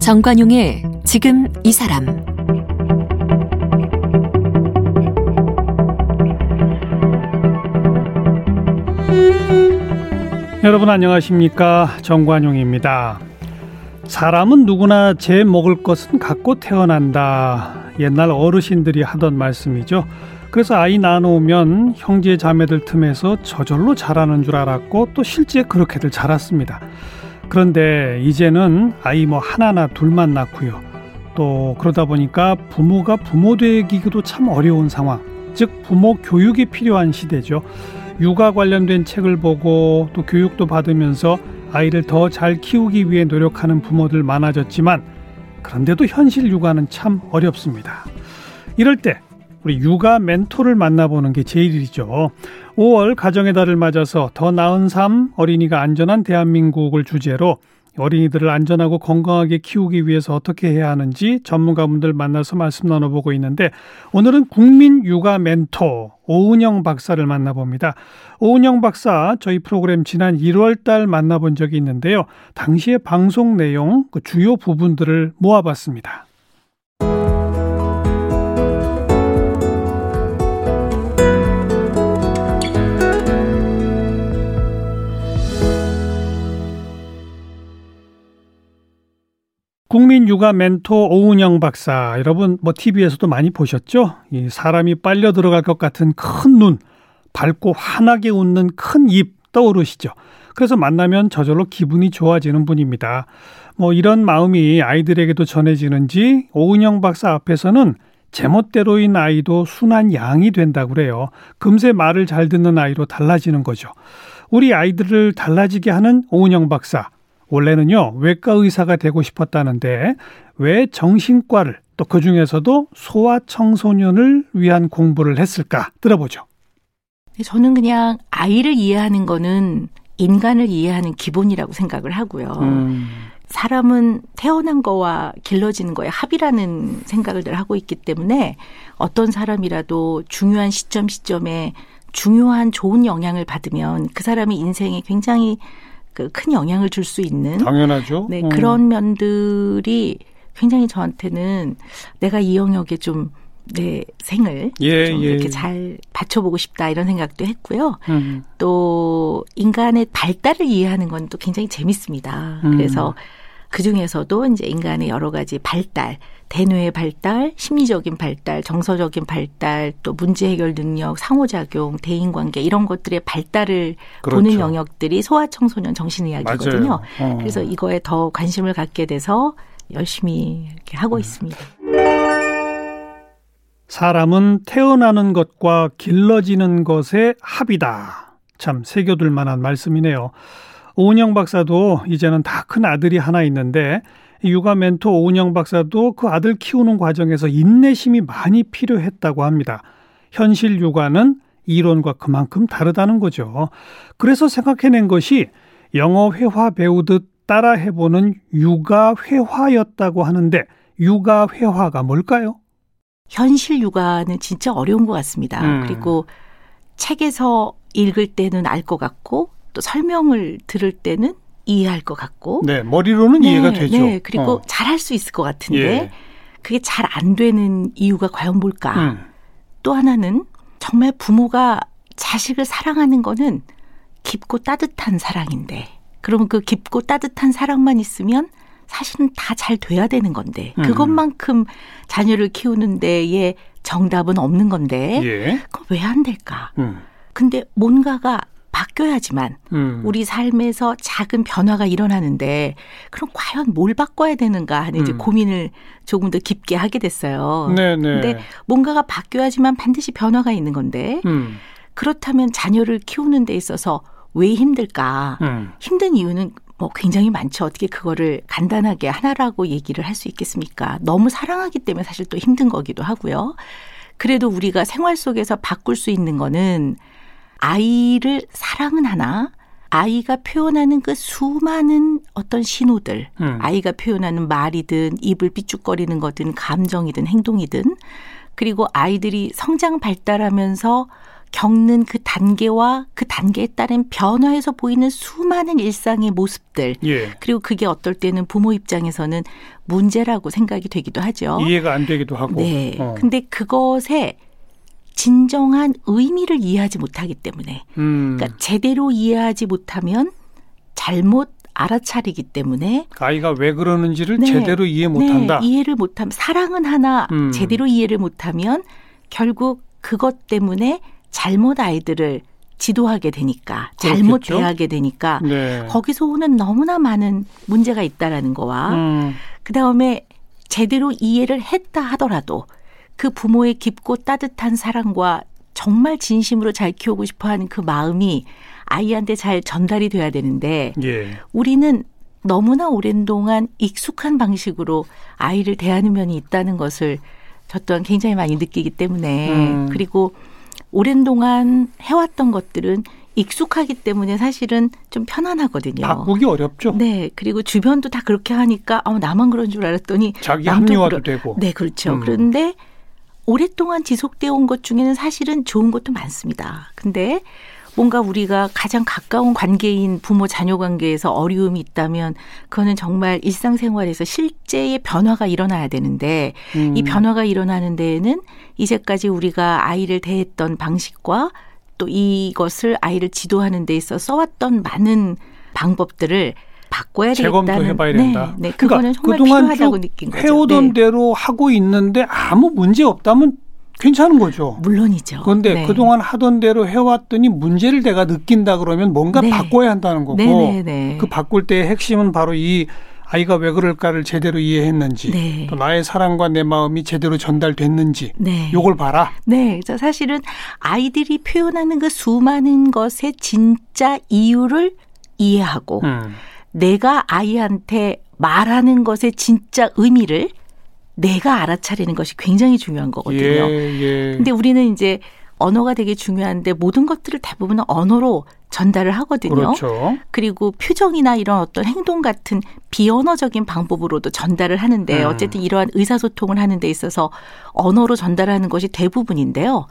정관용의 지금 이 사람 여러분 안녕하십니까 정관용입니다. 사람은 누구나 제 먹을 것은 갖고 태어난다. 옛날 어르신들이 하던 말씀이죠. 그래서 아이 낳아놓으면 형제 자매들 틈에서 저절로 자라는 줄 알았고 또 실제 그렇게들 자랐습니다. 그런데 이제는 아이 뭐 하나나 둘만 낳고요. 또 그러다 보니까 부모가 부모 되기도 참 어려운 상황. 즉 부모 교육이 필요한 시대죠. 육아 관련된 책을 보고 또 교육도 받으면서 아이를 더 잘 키우기 위해 노력하는 부모들 많아졌지만 그런데도 현실 육아는 참 어렵습니다. 이럴 때 우리 육아 멘토를 만나보는 게 제일이죠. 5월 가정의 달을 맞아서 더 나은 삶, 어린이가 안전한 대한민국을 주제로 어린이들을 안전하고 건강하게 키우기 위해서 어떻게 해야 하는지 전문가분들 만나서 말씀 나눠보고 있는데 오늘은 국민 육아 멘토 오은영 박사를 만나봅니다. 오은영 박사 저희 프로그램 지난 1월 달 만나본 적이 있는데요. 당시의 방송 내용 그 주요 부분들을 모아봤습니다. 국민 육아 멘토 오은영 박사 여러분 뭐 TV에서도 많이 보셨죠? 이 사람이 빨려 들어갈 것 같은 큰 눈, 밝고 환하게 웃는 큰 입 떠오르시죠? 그래서 만나면 저절로 기분이 좋아지는 분입니다. 뭐 이런 마음이 아이들에게도 전해지는지 오은영 박사 앞에서는 제멋대로인 아이도 순한 양이 된다고 그래요. 금세 말을 잘 듣는 아이로 달라지는 거죠. 우리 아이들을 달라지게 하는 오은영 박사. 원래는요, 외과 의사가 되고 싶었다는데 왜 정신과를 또 그 중에서도 소아 청소년을 위한 공부를 했을까 들어보죠. 저는 그냥 아이를 이해하는 거는 인간을 이해하는 기본이라고 생각을 하고요. 음. 사람은 태어난 거와 길러지는 거에 합이라는 생각을 늘 하고 있기 때문에 어떤 사람이라도 중요한 시점 시점에 중요한 좋은 영향을 받으면 그 사람의 인생에 굉장히 그 큰 영향을 줄 수 있는 당연하죠. 네, 음. 그런 면들이 굉장히 저한테는 내가 이 영역에 좀 내 생을 예, 좀 예. 이렇게 잘 받쳐보고 싶다 이런 생각도 했고요. 음. 또 인간의 발달을 이해하는 건 또 굉장히 재밌습니다. 음. 그래서 그 중에서도 이제 인간의 여러 가지 발달, 대뇌의 발달, 심리적인 발달, 정서적인 발달, 또 문제 해결 능력, 상호작용, 대인관계 이런 것들의 발달을 그렇죠. 보는 영역들이 소아청소년 정신의학이거든요. 어. 그래서 이거에 더 관심을 갖게 돼서 열심히 이렇게 하고 음. 있습니다. 사람은 태어나는 것과 길러지는 것의 합이다. 참 새겨둘 만한 말씀이네요. 오은영 박사도 이제는 다 큰 아들이 하나 있는데 육아 멘토 오은영 박사도 그 아들 키우는 과정에서 인내심이 많이 필요했다고 합니다. 현실 육아는 이론과 그만큼 다르다는 거죠. 그래서 생각해낸 것이 영어 회화 배우듯 따라 해보는 육아 회화였다고 하는데 육아 회화가 뭘까요? 현실 육아는 진짜 어려운 것 같습니다. 음. 그리고 책에서 읽을 때는 알 것 같고 또 설명을 들을 때는 이해할 것 같고. 네, 머리로는 네, 이해가 되죠. 네, 그리고 어. 잘할 수 있을 것 같은데 예. 그게 잘 안 되는 이유가 과연 뭘까? 음. 또 하나는 정말 부모가 자식을 사랑하는 거는 깊고 따뜻한 사랑인데 그러면 그 깊고 따뜻한 사랑만 있으면 사실은 다 잘 돼야 되는 건데 음. 그것만큼 자녀를 키우는 데에 정답은 없는 건데 예. 그거 왜 안 될까? 음. 근데 뭔가가 바뀌어야지만 음. 우리 삶에서 작은 변화가 일어나는데 그럼 과연 뭘 바꿔야 되는가 하는 음. 이제 고민을 조금 더 깊게 하게 됐어요. 네네. 네. 근데 뭔가가 바뀌어야지만 반드시 변화가 있는 건데 음. 그렇다면 자녀를 키우는 데 있어서 왜 힘들까? 음. 힘든 이유는 뭐 굉장히 많죠. 어떻게 그거를 간단하게 하나라고 얘기를 할 수 있겠습니까? 너무 사랑하기 때문에 사실 또 힘든 거기도 하고요. 그래도 우리가 생활 속에서 바꿀 수 있는 거는 아이를 사랑은 하나 아이가 표현하는 그 수많은 어떤 신호들, 음. 아이가 표현하는 말이든 입을 삐죽거리는 거든 감정이든 행동이든 그리고 아이들이 성장 발달하면서 겪는 그 단계와 그 단계에 따른 변화에서 보이는 수많은 일상의 모습들. 예. 그리고 그게 어떨 때는 부모 입장에서는 문제라고 생각이 되기도 하죠. 이해가 안 되기도 하고. 네. 어. 근데 그것에 진정한 의미를 이해하지 못하기 때문에 음. 그러니까 제대로 이해하지 못하면 잘못 알아차리기 때문에 아이가 왜 그러는지를 네. 제대로 이해 못한다. 네, 이해를 못하면 사랑은 하나 음. 제대로 이해를 못하면 결국 그것 때문에 잘못 아이들을 지도하게 되니까 잘못 그렇겠죠. 대하게 되니까 네. 거기서 오는 너무나 많은 문제가 있다라는 거와 음. 그 다음에 제대로 이해를 했다 하더라도 그 부모의 깊고 따뜻한 사랑과 정말 진심으로 잘 키우고 싶어 하는 그 마음이 아이한테 잘 전달이 돼야 되는데 예. 우리는 너무나 오랜 동안 익숙한 방식으로 아이를 대하는 면이 있다는 것을 저 또한 굉장히 많이 느끼기 때문에 음. 그리고 오랜 동안 해왔던 것들은 익숙하기 때문에 사실은 좀 편안하거든요. 바꾸기 어렵죠. 네, 그리고 주변도 다 그렇게 하니까 어, 나만 그런 줄 알았더니 자기 합리화도 그러- 되고. 네, 그렇죠. 음. 그런데 오랫동안 지속되어 온 것 중에는 사실은 좋은 것도 많습니다. 근데 뭔가 우리가 가장 가까운 관계인 부모 자녀 관계에서 어려움이 있다면 그거는 정말 일상생활에서 실제의 변화가 일어나야 되는데 음. 이 변화가 일어나는 데에는 이제까지 우리가 아이를 대했던 방식과 또 이것을 아이를 지도하는 데 있어 써왔던 많은 방법들을 바꿔야 재검도 되겠다는 해봐야 된다. 네, 네 그거는 정말 그러니까 그동안 필요하다고 쭉 느낀 거죠. 해오던 네. 대로 하고 있는데 아무 문제 없다면 괜찮은 거죠. 물론이죠. 그런데 네. 그동안 하던 대로 해왔더니 문제를 내가 느낀다 그러면 뭔가 네. 바꿔야 한다는 거고 네, 네, 네. 그 바꿀 때의 핵심은 바로 이 아이가 왜 그럴까를 제대로 이해했는지 네. 또 나의 사랑과 내 마음이 제대로 전달됐는지 네. 요걸 봐라. 네, 그래서 사실은 아이들이 표현하는 그 수많은 것의 진짜 이유를 이해하고 음. 내가 아이한테 말하는 것의 진짜 의미를 내가 알아차리는 것이 굉장히 중요한 거거든요. 예, 예. 근데 우리는 이제 언어가 되게 중요한데 모든 것들을 대부분 언어로 전달을 하거든요. 그렇죠. 그리고 표정이나 이런 어떤 행동 같은 비언어적인 방법으로도 전달을 하는데 음. 어쨌든 이러한 의사소통을 하는 데 있어서 언어로 전달하는 것이 대부분인데요.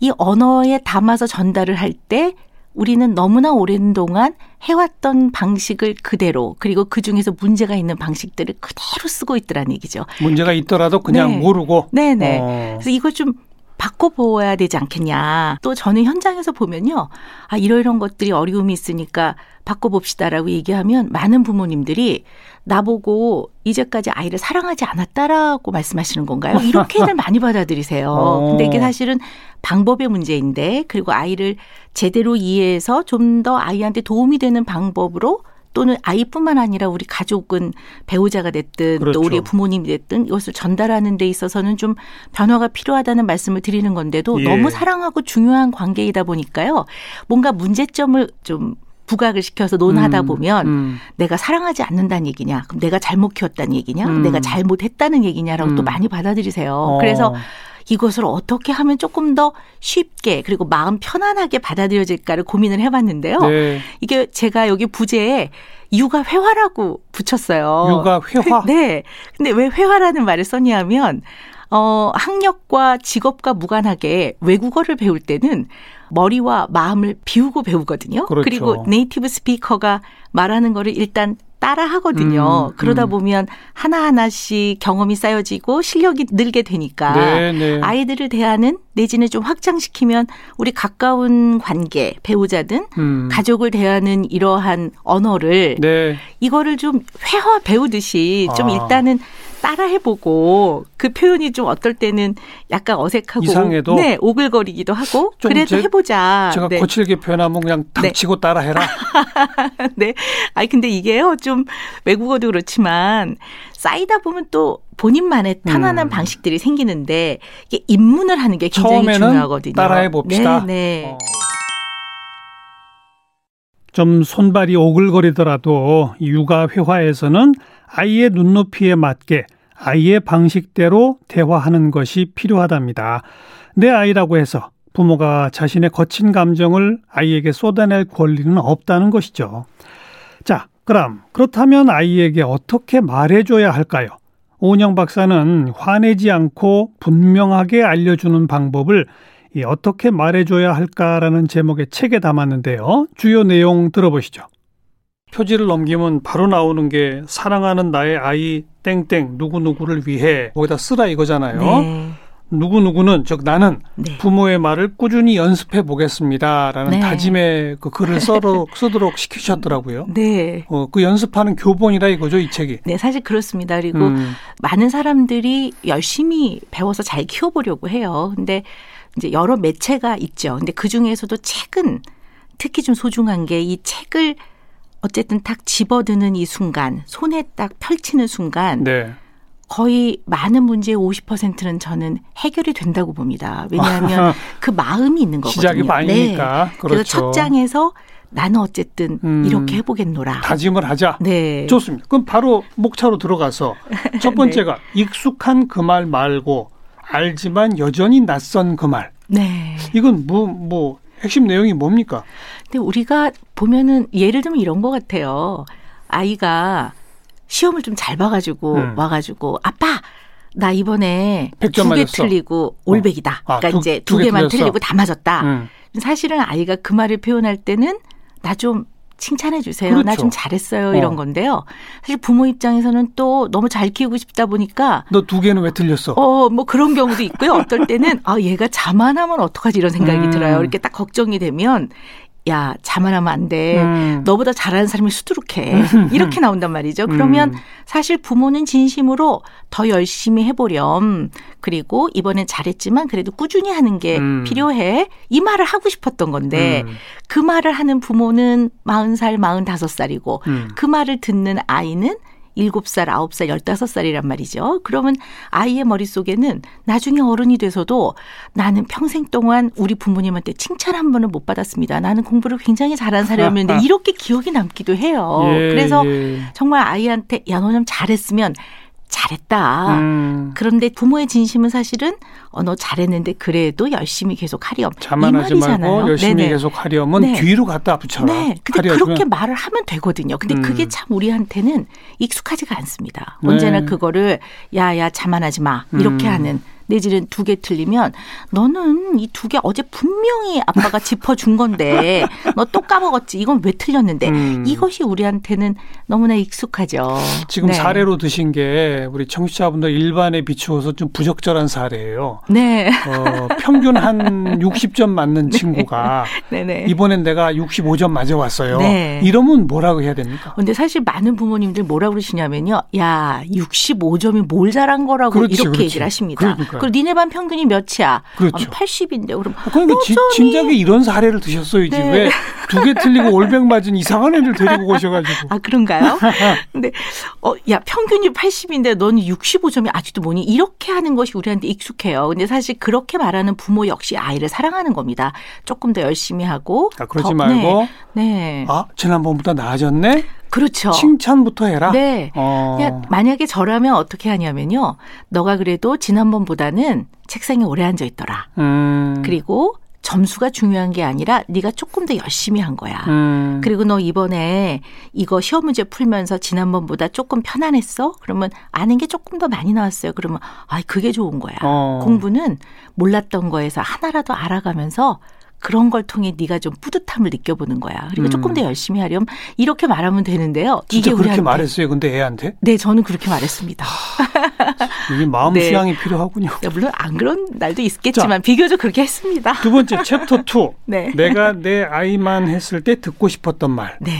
이 언어에 담아서 전달을 할 때 우리는 너무나 오랜 동안 해왔던 방식을 그대로 그리고 그 중에서 문제가 있는 방식들을 그대로 쓰고 있더라는 얘기죠. 문제가 있더라도 그냥 네. 모르고. 네네. 어. 그래서 이걸 좀 바꿔보아야 되지 않겠냐. 또 저는 현장에서 보면요. 아, 이러이런 것들이 어려움이 있으니까 바꿔봅시다라고 얘기하면 많은 부모님들이 나보고 이제까지 아이를 사랑하지 않았다라고 말씀하시는 건가요? 이렇게들 많이 받아들이세요. 어. 근데 이게 사실은 방법의 문제인데 그리고 아이를 제대로 이해해서 좀 더 아이한테 도움이 되는 방법으로 또는 아이뿐만 아니라 우리 가족은 배우자가 됐든 그렇죠. 또 우리 부모님이 됐든 이것을 전달하는 데 있어서는 좀 변화가 필요하다는 말씀을 드리는 건데도 예. 너무 사랑하고 중요한 관계이다 보니까요. 뭔가 문제점을 좀 부각을 시켜서 논하다 음, 보면 음. 내가 사랑하지 않는다는 얘기냐, 그럼 내가 잘못 키웠다는 얘기냐, 음. 내가 잘못했다는 얘기냐라고 또 음. 많이 받아들이세요. 어. 그래서 이것을 어떻게 하면 조금 더 쉽게 그리고 마음 편안하게 받아들여질까를 고민을 해봤는데요. 네. 이게 제가 여기 부제에 육아 회화라고 붙였어요. 육아 회화. 네. 근데 왜 회화라는 말을 썼냐면 어 학력과 직업과 무관하게 외국어를 배울 때는 머리와 마음을 비우고 배우거든요. 그렇죠. 리고 네이티브 스피커가 말하는 거를 일단 따라 하거든요. 음, 그러다 음. 보면 하나하나씩 경험이 쌓여지고 실력이 늘게 되니까 네, 네. 아이들을 대하는 내지는 좀 확장시키면 우리 가까운 관계, 배우자든 음. 가족을 대하는 이러한 언어를 네. 이거를 좀 회화 배우듯이 좀 아. 일단은 따라해보고 그 표현이 좀 어떨 때는 약간 어색하고 이상해도? 네 오글거리기도 하고 좀 그래도 제- 해보자. 제가 네. 거칠게 표현하면 그냥 닥치고 따라해라. 네. 아니 근데 이게요 좀 외국어도 그렇지만 쌓이다 보면 또 본인만의 편안한 음. 방식들이 생기는데 이게 입문을 하는 게 굉장히 처음에는 중요하거든요. 따라해 봅시다. 네. 네. 어. 좀 손발이 오글거리더라도 이 육아 회화에서는 아이의 눈높이에 맞게 아이의 방식대로 대화하는 것이 필요하답니다. 내 아이라고 해서 부모가 자신의 거친 감정을 아이에게 쏟아낼 권리는 없다는 것이죠. 자, 그럼 그렇다면 아이에게 어떻게 말해줘야 할까요? 오은영 박사는 화내지 않고 분명하게 알려주는 방법을 어떻게 말해줘야 할까라는 제목의 책에 담았는데요. 주요 내용 들어보시죠. 표지를 넘기면 바로 나오는 게 사랑하는 나의 아이 땡땡 누구누구를 위해 거기다 쓰라 이거잖아요. 네. 누구누구는 즉 나는 네. 부모의 말을 꾸준히 연습해 보겠습니다라는 네. 다짐의 그 글을 써도, 쓰도록 시키셨더라고요. 네. 어, 그 연습하는 교본이라 이거죠, 이 책이. 네, 사실 그렇습니다. 그리고 음. 많은 사람들이 열심히 배워서 잘 키워보려고 해요. 근데 이제 여러 매체가 있죠. 근데 그 중에서도 책은 특히 좀 소중한 게 이 책을 어쨌든 딱 집어드는 이 순간, 손에 딱 펼치는 순간, 네. 거의 많은 문제의 50%는 저는 해결이 된다고 봅니다. 왜냐하면 그 마음이 있는 거거든요. 시작이 많이니까. 네. 그렇죠. 그래서 첫 장에서 나는 어쨌든 음, 이렇게 해보겠노라. 다짐을 하자. 네. 좋습니다. 그럼 바로 목차로 들어가서 첫 번째가 네. 익숙한 그 말 말고 알지만 여전히 낯선 그 말. 네. 이건 뭐, 뭐, 핵심 내용이 뭡니까? 근데 우리가 보면은 예를 들면 이런 것 같아요. 아이가 시험을 좀 잘 봐가지고 음. 와가지고 아빠 나 이번에 두 개 틀리고 올백이다. 어. 아, 그러니까 두, 이제 두, 두 개만 틀렸어. 틀리고 다 맞았다. 음. 사실은 아이가 그 말을 표현할 때는 나 좀 칭찬해 주세요. 그렇죠. 나좀 잘했어요. 어. 이런 건데요. 사실 부모 입장에서는 또 너무 잘 키우고 싶다 보니까 너 두 개는 왜 틀렸어? 어, 뭐 그런 경우도 있고요. 어떨 때는 아, 얘가 자만하면 어떡하지 이런 생각이 음. 들어요. 이렇게 딱 걱정이 되면 야 자만하면 안 돼. 음. 너보다 잘하는 사람이 수두룩해. 음. 이렇게 나온단 말이죠. 그러면 음. 사실 부모는 진심으로 더 열심히 해보렴. 그리고 이번엔 잘했지만 그래도 꾸준히 하는 게 음. 필요해. 이 말을 하고 싶었던 건데 음. 그 말을 하는 부모는 40살, 45살이고 음. 그 말을 듣는 아이는 일곱 살 아홉 살 열다섯 살이란 말이죠. 그러면 아이의 머릿속에는 나중에 어른이 돼서도 나는 평생 동안 우리 부모님한테 칭찬 한 번을 못 받았습니다. 나는 공부를 굉장히 잘한 사람이었는데 이렇게 기억이 남기도 해요. 예, 그래서 예. 정말 아이한테 야, 너 좀 잘했으면 잘했다. 음. 그런데 부모의 진심은 사실은 어, 너 잘했는데 그래도 열심히 계속 하렴. 자만하지 말고 열심히 네네. 계속 하렴은 네. 뒤로 갖다 붙여라. 네. 근데 그렇게 말을 하면 되거든요. 근데 음. 그게 참 우리한테는 익숙하지가 않습니다. 언제나 네. 그거를 야야 자만하지 마 이렇게 음. 하는 내지는 두 개 틀리면 너는 이 두 개 어제 분명히 아빠가 짚어준 건데 너 또 까먹었지. 이건 왜 틀렸는데 음. 이것이 우리한테는 너무나 익숙하죠. 지금 네. 사례로 드신 게 우리 청취자분들 일반에 비추어서 좀 부적절한 사례예요. 네. 어, 평균 한 60점 맞는 네. 친구가 네네. 이번엔 내가 65점 맞아 왔어요. 네. 이러면 뭐라고 해야 됩니까? 근데 사실 많은 부모님들 뭐라 고 그러시냐면요. 야 65점이 뭘 잘한 거라고 그렇지, 이렇게 그렇지. 얘기를 하십니다. 그러니까요. 그리고 니네 반 평균이 몇이야? 그렇죠. 80인데 그럼 그러니까 지, 진작에 이런 사례를 드셨어요. 이제 네. 왜두 개 틀리고 올백 맞은 이상한 애들 데리고 오셔가지고. 아 그런가요? 근데 어야 평균이 80인데 너는 65점이 아직도 뭐니? 이렇게 하는 것이 우리한테 익숙해요. 근데 사실 그렇게 말하는 부모 역시 아이를 사랑하는 겁니다. 조금 더 열심히 하고. 아 그러지 더, 말고. 네. 네. 아 지난번보다 나아졌네. 그렇죠. 칭찬부터 해라. 네. 어. 그냥 만약에 저라면 어떻게 하냐면요. 너가 그래도 지난번보다는 책상에 오래 앉아 있더라. 음. 그리고 점수가 중요한 게 아니라 네가 조금 더 열심히 한 거야. 음. 그리고 너 이번에 이거 시험 문제 풀면서 지난번보다 조금 편안했어? 그러면 아는 게 조금 더 많이 나왔어요. 그러면 아, 그게 좋은 거야. 어. 공부는 몰랐던 거에서 하나라도 알아가면서 그런 걸 통해 네가 좀 뿌듯함을 느껴보는 거야. 그리고 음. 조금 더 열심히 하렴. 이렇게 말하면 되는데요. 이게 그렇게 우리한테. 말했어요. 근데 애한테? 네, 저는 그렇게 말했습니다. 이게 마음 네. 수양이 필요하군요. 야, 물론 안 그런 날도 있겠지만 자, 비교적 그렇게 했습니다. 두 번째 챕터 2. 네. 내가 내 아이만 했을 때 듣고 싶었던 말. 네.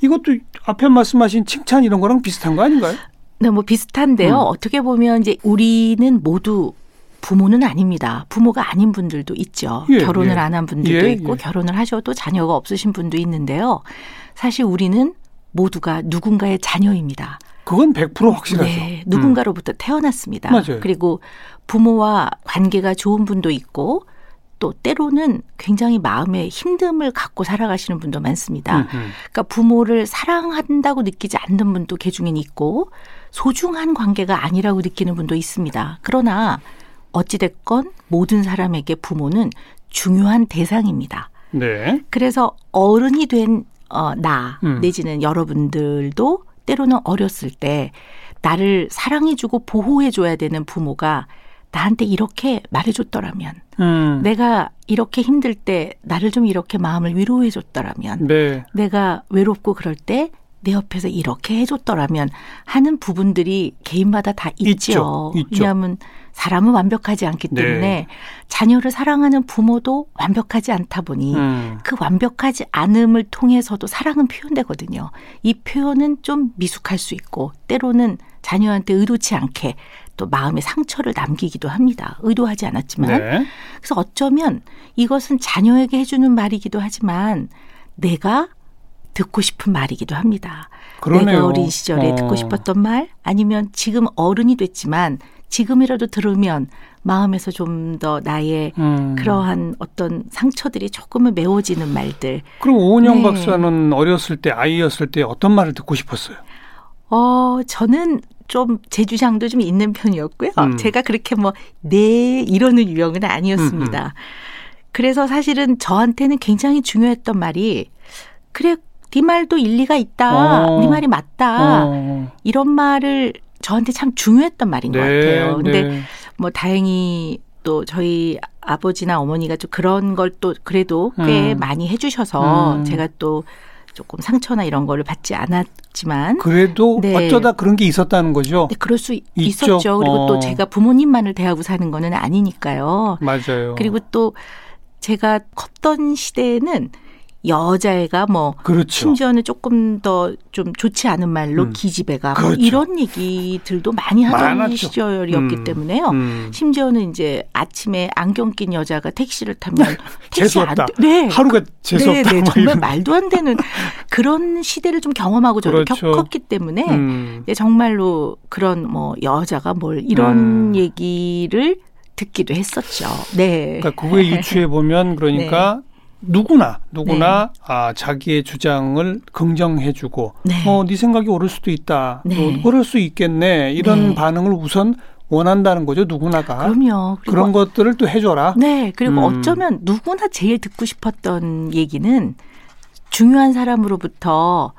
이것도 앞에 말씀하신 칭찬 이런 거랑 비슷한 거 아닌가요? 네, 뭐 비슷한데요. 음. 어떻게 보면 이제 우리는 모두 부모는 아닙니다. 부모가 아닌 분들도 있죠. 예, 결혼을 예. 안한 분들도 예, 있고 예. 결혼을 하셔도 자녀가 없으신 분도 있는데요. 사실 우리는 모두가 누군가의 자녀입니다. 그건 100% 확실하죠. 네, 누군가로부터 음. 태어났습니다. 맞아요. 그리고 부모와 관계가 좋은 분도 있고 또 때로는 굉장히 마음에 힘듦을 갖고 살아가시는 분도 많습니다. 음 음. 그러니까 부모를 사랑한다고 느끼지 않는 분도 개중엔 있고 소중한 관계가 아니라고 느끼는 분도 있습니다. 그러나 어찌됐건 모든 사람에게 부모는 중요한 대상입니다. 네. 그래서 어른이 된, 어, 나, 음. 내지는 여러분들도 때로는 어렸을 때 나를 사랑해주고 보호해줘야 되는 부모가 나한테 이렇게 말해줬더라면, 음. 내가 이렇게 힘들 때 나를 좀 이렇게 마음을 위로해줬더라면, 네. 내가 외롭고 그럴 때 내 옆에서 이렇게 해줬더라면 하는 부분들이 개인마다 다 있죠. 있죠. 왜냐하면 사람은 완벽하지 않기 네. 때문에 자녀를 사랑하는 부모도 완벽하지 않다 보니 음. 그 완벽하지 않음을 통해서도 사랑은 표현되거든요. 이 표현은 좀 미숙할 수 있고 때로는 자녀한테 의도치 않게 또 마음의 상처를 남기기도 합니다. 의도하지 않았지만. 네. 그래서 어쩌면 이것은 자녀에게 해주는 말이기도 하지만 내가 듣고 싶은 말이기도 합니다. 그러네요. 내가 어린 시절에 어. 듣고 싶었던 말 아니면 지금 어른이 됐지만 지금이라도 들으면 마음에서 좀 더 나의 음. 그러한 어떤 상처들이 조금은 메워지는 말들. 그럼 오은영 네. 박사는 어렸을 때 아이였을 때 어떤 말을 듣고 싶었어요? 어, 저는 좀 제 주장도 좀 있는 편이었고요. 음. 제가 그렇게 뭐, 네, 이러는 유형은 아니었습니다. 음, 그래서 사실은 저한테는 굉장히 중요했던 말이, 그래, 네 말도 일리가 있다. 어. 네 말이 맞다. 어. 이런 말을 저한테 참 중요했던 말인 것 같아요. 근데 네. 뭐 다행히 또 저희 아버지나 어머니가 좀 그런 걸 또 그래도 꽤 음. 많이 해주셔서 음. 제가 또 조금 상처나 이런 거를 받지 않았지만 그래도 네. 어쩌다 그런 게 있었다는 거죠. 근데 그럴 수 있죠. 있었죠. 그리고 어. 또 제가 부모님만을 대하고 사는 거는 아니니까요. 맞아요. 그리고 또 제가 컸던 시대에는 여자애가 뭐 그렇죠. 심지어는 조금 더 좀 좋지 않은 말로 음. 기집애가 뭐 그렇죠. 이런 얘기들도 많이 하던 많았죠. 시절이었기 음. 때문에요. 음. 심지어는 이제 아침에 안경 낀 여자가 택시를 타면 택시 안 재수없다. 네. 하루가 재수 네, 없다. 네, 뭐 정말. 말도 안 되는 그런 시대를 좀 경험하고 저도 그렇죠. 겪었기 때문에 음. 네, 정말로 그런 뭐 여자가 뭘 이런 음. 얘기를 듣기도 했었죠. 네. 그러니까 그거에 유추해 보면 그러니까 누구나 누구나 아 자기의 주장을 긍정해주고 네. 어네 생각이 옳을 수도 있다. 네. 어, 그럴 수 있겠네. 이런 네. 반응을 우선 원한다는 거죠 누구나가. 그럼요. 그런 것들을 또 해줘라. 네, 그리고 음. 어쩌면 누구나 제일 듣고 싶었던 얘기는 중요한 사람으로부터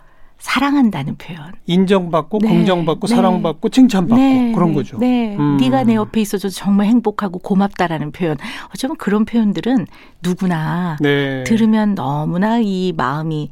사랑한다는 표현. 인정받고 네. 공정받고 네. 사랑받고 칭찬받고 그런 거죠. 네, 음. 네가 내 옆에 있어서 정말 행복하고 고맙다라는 표현. 어쩌면 그런 표현들은 누구나 네. 들으면 너무나 이 마음이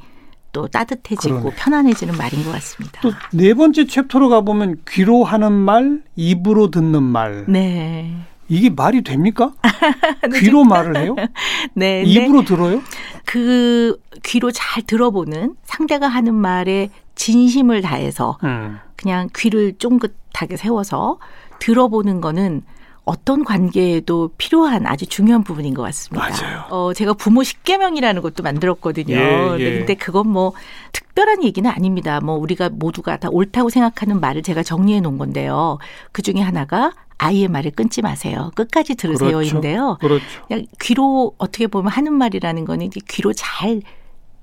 또 따뜻해지고 그러네. 편안해지는 말인 것 같습니다. 또 네 번째 챕터로 가보면 귀로 하는 말, 입으로 듣는 말. 네. 이게 말이 됩니까? 귀로 말을 해요? 네. 네. 입으로 들어요? 그 귀로 잘 들어보는 상대가 하는 말에 진심을 다해서 음. 그냥 귀를 쫑긋하게 세워서 들어보는 거는 어떤 관계에도 필요한 아주 중요한 부분인 것 같습니다. 맞아요. 어, 제가 부모 십계명이라는 것도 만들었거든요. 예, 예. 근데 그건 뭐 특별한 얘기는 아닙니다. 뭐 우리가 모두가 다 옳다고 생각하는 말을 제가 정리해 놓은 건데요. 그 중에 하나가 아이의 말을 끊지 마세요. 끝까지 들으세요인데요. 그렇죠. 그냥 귀로 어떻게 보면 하는 말이라는 거는 귀로 잘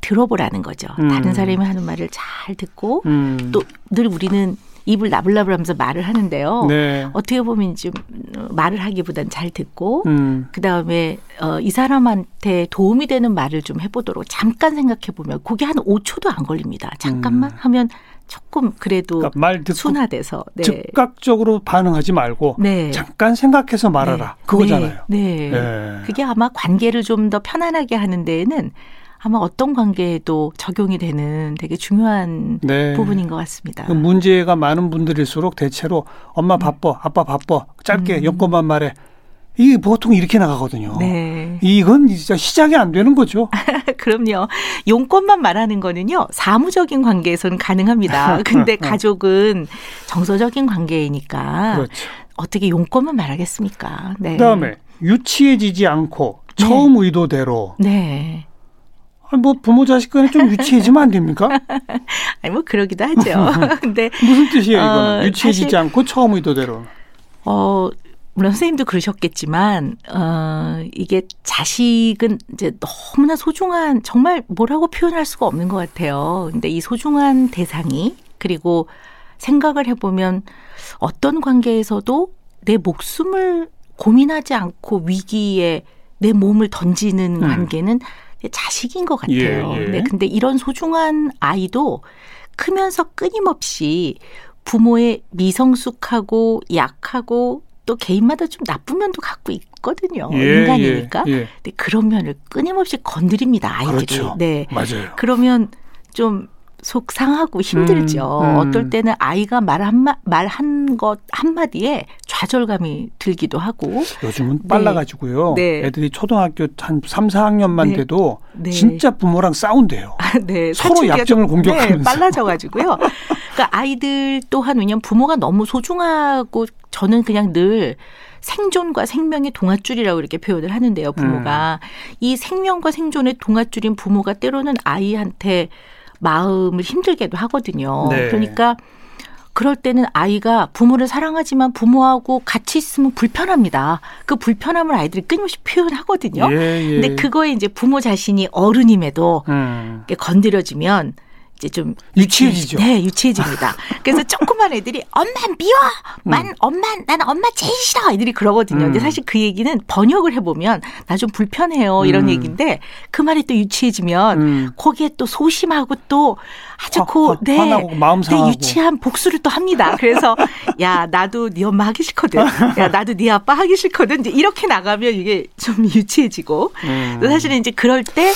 들어보라는 거죠. 음. 다른 사람이 하는 말을 잘 듣고 음. 또늘 우리는 입을 나불나불하면서 말을 하는데요. 네. 어떻게 보면 좀 말을 하기보단 잘 듣고 음. 그 다음에 어, 이 사람한테 도움이 되는 말을 좀 해보도록 잠깐 생각해 보면 그게 한 5초도 안 걸립니다. 잠깐만 하면 조금 그래도 음. 그러니까 말 듣고 순화돼서 네. 즉각적으로 반응하지 말고 네. 잠깐 생각해서 말하라. 네. 그거잖아요. 네. 네. 예. 그게 아마 관계를 좀 더 편안하게 하는 데에는 아마 어떤 관계에도 적용이 되는 되게 중요한 네. 부분인 것 같습니다. 그 문제가 많은 분들일수록 대체로 엄마 바빠, 아빠 바빠, 짧게 음. 여건만 말해. 이게 보통 이렇게 나가거든요. 네. 이건 진짜 시작이 안 되는 거죠. 그럼요. 용건만 말하는 거는요, 사무적인 관계에서는 가능합니다. 근데 가족은 정서적인 관계이니까 그렇죠. 어떻게 용건만 말하겠습니까? 네. 그다음에 유치해지지 않고 처음 의도대로 네. 아니, 뭐 부모 자식 간에 좀 유치해지면 안 됩니까? 아니, 뭐 그러기도 하죠. 근데, 무슨 뜻이에요 이거는 어, 유치해지지 사실- 않고 처음 의도대로. 어, 물론 선생님도 그러셨겠지만, 어, 이게 자식은 이제 너무나 소중한, 정말 뭐라고 표현할 수가 없는 것 같아요. 근데 이 소중한 대상이, 그리고 생각을 해보면 어떤 관계에서도 내 목숨을 고민하지 않고 위기에 내 몸을 던지는 음. 관계는 내 자식인 것 같아요. 예, 예. 네, 근데 이런 소중한 아이도 크면서 끊임없이 부모의 미성숙하고 약하고 또 개인마다 좀 나쁜 면도 갖고 있거든요. 예, 인간이니까. 예, 예. 근데 그런 면을 끊임없이 건드립니다. 아이들이. 그렇죠. 네. 맞아요. 그러면 좀 속상하고 힘들죠. 음, 음. 어떨 때는 아이가 말 한마 말한 것 한마디에 좌절감이 들기도 하고. 요즘은 네. 빨라가지고요. 네. 애들이 초등학교 한 3, 4학년만 네. 돼도 네. 진짜 부모랑 싸운대요. 아, 네. 서로 약점을 공격하면서. 네, 빨라져가지고요. 그러니까 아이들 또한 왜냐면 부모가 너무 소중하고 저는 그냥 늘 생존과 생명의 동아줄이라고 이렇게 표현을 하는데요, 부모가. 음. 이 생명과 생존의 동아줄인 부모가 때로는 아이한테 마음을 힘들게도 하거든요. 네. 그러니까 그럴 때는 아이가 부모를 사랑하지만 부모하고 같이 있으면 불편합니다. 그 불편함을 아이들이 끊임없이 표현하거든요. 예, 예. 근데 그거에 이제 부모 자신이 어른임에도 음. 건드려지면 이제 좀 유치해지죠. 네, 유치해집니다. 그래서 조그만 애들이 엄마 미워, 만 음. 엄마 나는 엄마 제일 싫어 이들이 그러거든요. 음. 근데 사실 그 얘기는 번역을 해보면 나 좀 불편해요 이런 음. 얘기인데 그 말이 또 유치해지면 음. 거기에 또 소심하고 또 아주 고 네, 화나고 마음 상하고 네, 유치한 복수를 또 합니다. 그래서 야 나도 네 엄마 하기 싫거든. 야 나도 네 아빠 하기 싫거든. 이제 이렇게 나가면 이게 좀 유치해지고 음. 사실은 이제 그럴 때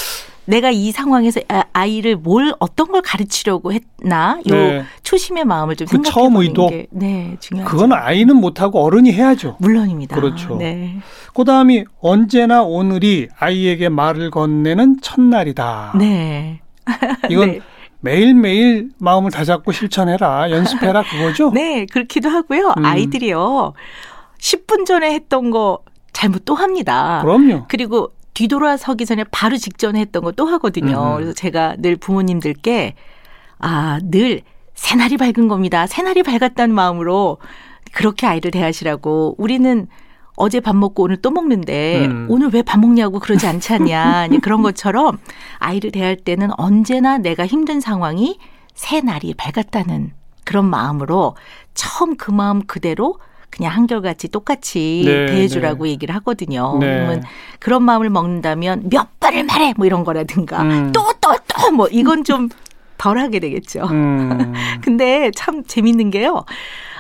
내가 이 상황에서 아, 아이를 뭘 어떤 걸 가르치려고 했나 요 네. 초심의 마음을 좀 그 생각해 처음 의도 게 네, 중요하죠. 그건 아이는 못 하고 어른이 해야죠. 물론입니다. 그렇죠. 네. 그다음이 언제나 오늘이 아이에게 말을 건네는 첫날이다. 네. 이건 네. 매일매일 마음을 다잡고 실천해라. 연습해라 그거죠? 네, 그렇기도 하고요. 음. 아이들이요. 10분 전에 했던 거 잘못 또 합니다. 그럼요. 그리고 뒤돌아서기 전에 바로 직전에 했던 거 또 하거든요. 음. 그래서 제가 늘 부모님들께 아, 늘 새날이 밝은 겁니다. 새날이 밝았다는 마음으로 그렇게 아이를 대하시라고 우리는 어제 밥 먹고 오늘 또 먹는데 음. 오늘 왜 밥 먹냐고 그러지 않지 않냐. 그런 것처럼 아이를 대할 때는 언제나 내가 힘든 상황이 새날이 밝았다는 그런 마음으로 처음 그 마음 그대로 그냥 한결같이 똑같이 네, 대해주라고 네. 얘기를 하거든요. 네. 그러면 그런 마음을 먹는다면 몇 번을 말해 뭐 이런 거라든가 또또 또 뭐 이건 좀 덜 하게 되겠죠. 음. 근데 참 재밌는 게요.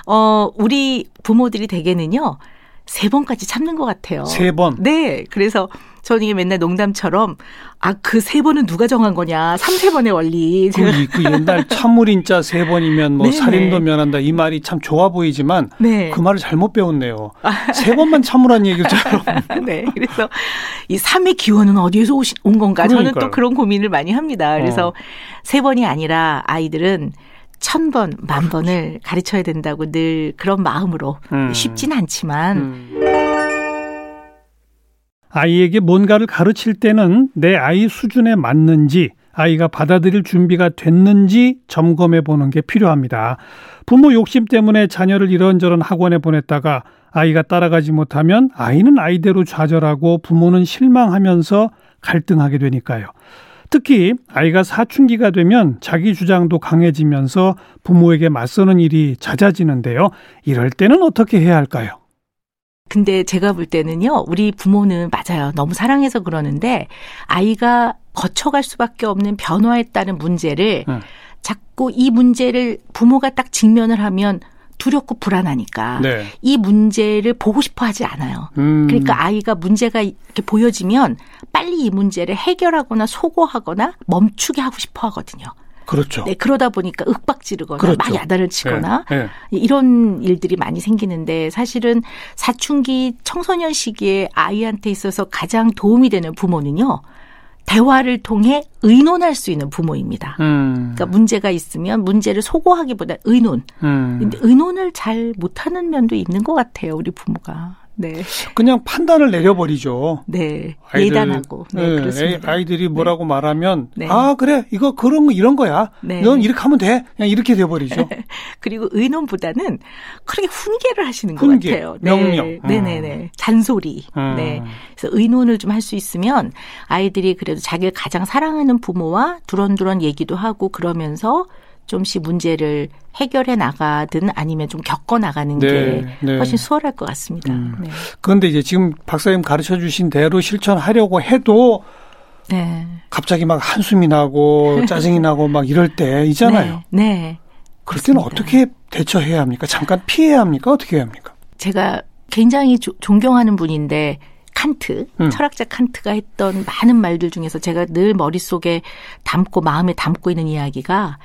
어, 우리 부모들이 대개는요. 세 번까지 참는 것 같아요. 세 번? 네. 그래서 저는 이게 맨날 농담처럼 아, 그 세 번은 누가 정한 거냐. 삼세 번의 원리. 그, 그 옛날 참물인자 세 번이면 뭐 네네. 살인도 면한다. 이 말이 참 좋아 보이지만 네. 그 말을 잘못 배웠네요. 세 번만 참으란 얘기처럼. 네. 그래서 이 삼의 기원은 어디에서 오신, 온 건가. 그러니까요. 저는 또 그런 고민을 많이 합니다. 그래서 어. 세 번이 아니라 아이들은 천 번, 만 번을 가르쳐야 된다고 늘 그런 마음으로 음. 쉽진 않지만 음. 아이에게 뭔가를 가르칠 때는 내 아이 수준에 맞는지 아이가 받아들일 준비가 됐는지 점검해 보는 게 필요합니다. 부모 욕심 때문에 자녀를 이런저런 학원에 보냈다가 아이가 따라가지 못하면 아이는 아이대로 좌절하고 부모는 실망하면서 갈등하게 되니까요. 특히 아이가 사춘기가 되면 자기 주장도 강해지면서 부모에게 맞서는 일이 잦아지는데요. 이럴 때는 어떻게 해야 할까요? 근데 제가 볼 때는요, 우리 부모는 맞아요. 너무 사랑해서 그러는데 아이가 거쳐갈 수밖에 없는 변화에 따른 문제를 음. 자꾸 이 문제를 부모가 딱 직면을 하면 두렵고 불안하니까 네. 이 문제를 보고 싶어 하지 않아요. 음. 그러니까 아이가 문제가 이렇게 보여지면 빨리 이 문제를 해결하거나 소거하거나 멈추게 하고 싶어 하거든요. 그렇죠. 네, 그러다 보니까 윽박지르거나 그렇죠. 막 야단을 치거나 네, 네. 이런 일들이 많이 생기는데 사실은 사춘기 청소년 시기에 아이한테 있어서 가장 도움이 되는 부모는요. 대화를 통해 의논할 수 있는 부모입니다. 음. 그러니까 문제가 있으면 문제를 소고하기보다 의논. 음. 근데 의논을 잘 못하는 면도 있는 것 같아요, 우리 부모가. 네. 그냥 판단을 내려버리죠. 네. 아이들, 예단하고. 네, 네, 그렇습니다. 아이들이 뭐라고 네. 말하면 네. 아 그래 이거 그런 거 이런 거야. 네. 넌 이렇게 하면 돼. 그냥 이렇게 돼버리죠. 그리고 의논보다는 그렇게 훈계를 하시는 훈계, 것 같아요. 명령. 네, 네, 네. 네. 잔소리. 음. 네. 그래서 의논을 좀 할 수 있으면 아이들이 그래도 자기를 가장 사랑하는 부모와 두런두런 얘기도 하고 그러면서 좀씩 문제를 해결해 나가든 아니면 좀 겪어 나가는 네, 게 네. 훨씬 수월할 것 같습니다. 음. 네. 그런데 이제 지금 박사님 가르쳐 주신 대로 실천하려고 해도 네. 갑자기 막 한숨이 나고 짜증이 나고 막 이럴 때 있잖아요. 네. 네. 그럴 때는 어떻게 대처해야 합니까? 잠깐 피해야 합니까? 어떻게 해야 합니까? 제가 굉장히 조, 존경하는 분인데 칸트, 음. 철학자 칸트가 했던 많은 말들 중에서 제가 늘 머릿속에 담고 마음에 담고 있는 이야기가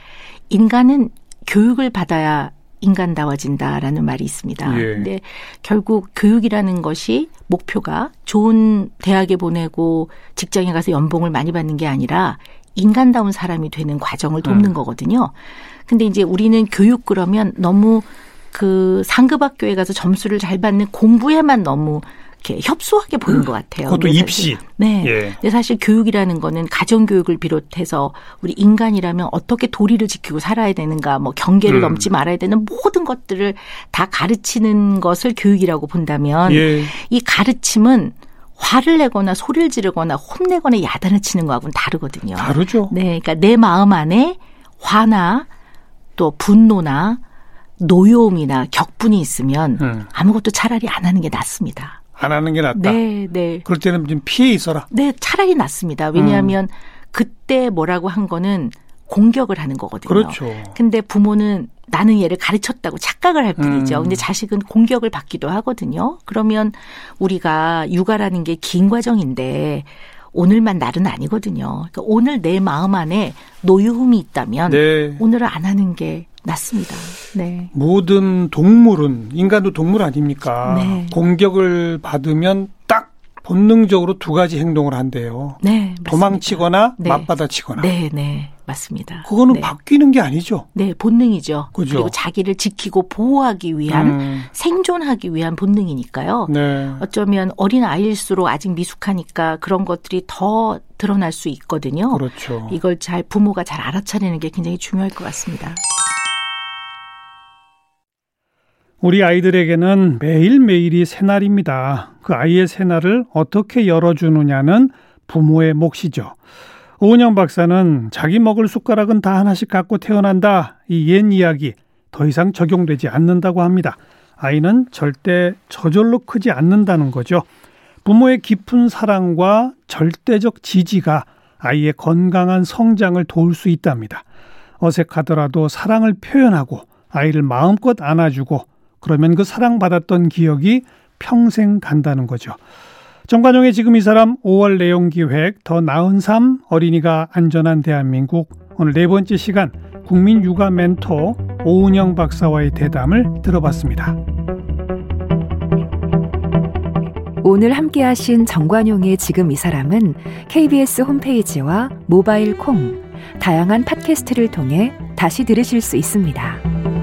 인간은 교육을 받아야 인간다워진다라는 말이 있습니다. 예. 근데 결국 교육이라는 것이 목표가 좋은 대학에 보내고 직장에 가서 연봉을 많이 받는 게 아니라 인간다운 사람이 되는 과정을 돕는 음. 거거든요. 근데 이제 우리는 교육 그러면 너무 그 상급 학교에 가서 점수를 잘 받는 공부에만 너무 이렇게 협소하게 보는 것 같아요. 그것도 입시. 네. 예. 근데 사실 교육이라는 거는 가정 교육을 비롯해서 우리 인간이라면 어떻게 도리를 지키고 살아야 되는가, 뭐 경계를 음. 넘지 말아야 되는 모든 것들을 다 가르치는 것을 교육이라고 본다면 예. 이 가르침은 화를 내거나 소리를 지르거나 혼내거나 야단을 치는 거하고는 다르거든요. 다르죠. 네. 그러니까 내 마음 안에 화나 또 분노나 노여움이나 격분이 있으면 음. 아무것도 차라리 안 하는 게 낫습니다. 안 하는 게 낫다. 네, 네. 그럴 때는 좀 피해 있어라. 네, 차라리 낫습니다. 왜냐하면 음. 그때 뭐라고 한 거는 공격을 하는 거거든요. 그렇죠. 근데 부모는 나는 얘를 가르쳤다고 착각을 할 뿐이죠. 음. 근데 자식은 공격을 받기도 하거든요. 그러면 우리가 육아라는 게 긴 과정인데 오늘만 날은 아니거든요. 그러니까 오늘 내 마음 안에 노유움이 있다면 네. 오늘은 안 하는 게 낫습니다. 네. 모든 동물은 인간도 동물 아닙니까? 네. 공격을 받으면 딱 본능적으로 두 가지 행동을 한대요. 네. 도망치거나 네. 맞받아치거나. 네, 네. 맞습니다. 그거는 네. 바뀌는 게 아니죠. 네, 본능이죠. 그죠? 그리고 자기를 지키고 보호하기 위한 음. 생존하기 위한 본능이니까요. 네. 어쩌면 어린 아이일수록 아직 미숙하니까 그런 것들이 더 드러날 수 있거든요. 그렇죠. 이걸 잘 부모가 잘 알아차리는 게 굉장히 중요할 것 같습니다. 우리 아이들에게는 매일매일이 새날입니다. 그 아이의 새날을 어떻게 열어주느냐는 부모의 몫이죠. 오은영 박사는 자기 먹을 숟가락은 다 하나씩 갖고 태어난다. 이 옛 이야기 더 이상 적용되지 않는다고 합니다. 아이는 절대 저절로 크지 않는다는 거죠. 부모의 깊은 사랑과 절대적 지지가 아이의 건강한 성장을 도울 수 있답니다. 어색하더라도 사랑을 표현하고 아이를 마음껏 안아주고 그러면 그 사랑받았던 기억이 평생 간다는 거죠. 정관용의 지금 이 사람 5월 내용 기획 더 나은 삶 어린이가 안전한 대한민국 오늘 네 번째 시간 국민 육아 멘토 오은영 박사와의 대담을 들어봤습니다. 오늘 함께 하신 정관용의 지금 이 사람은 KBS 홈페이지와 모바일 콩, 다양한 팟캐스트를 통해 다시 들으실 수 있습니다.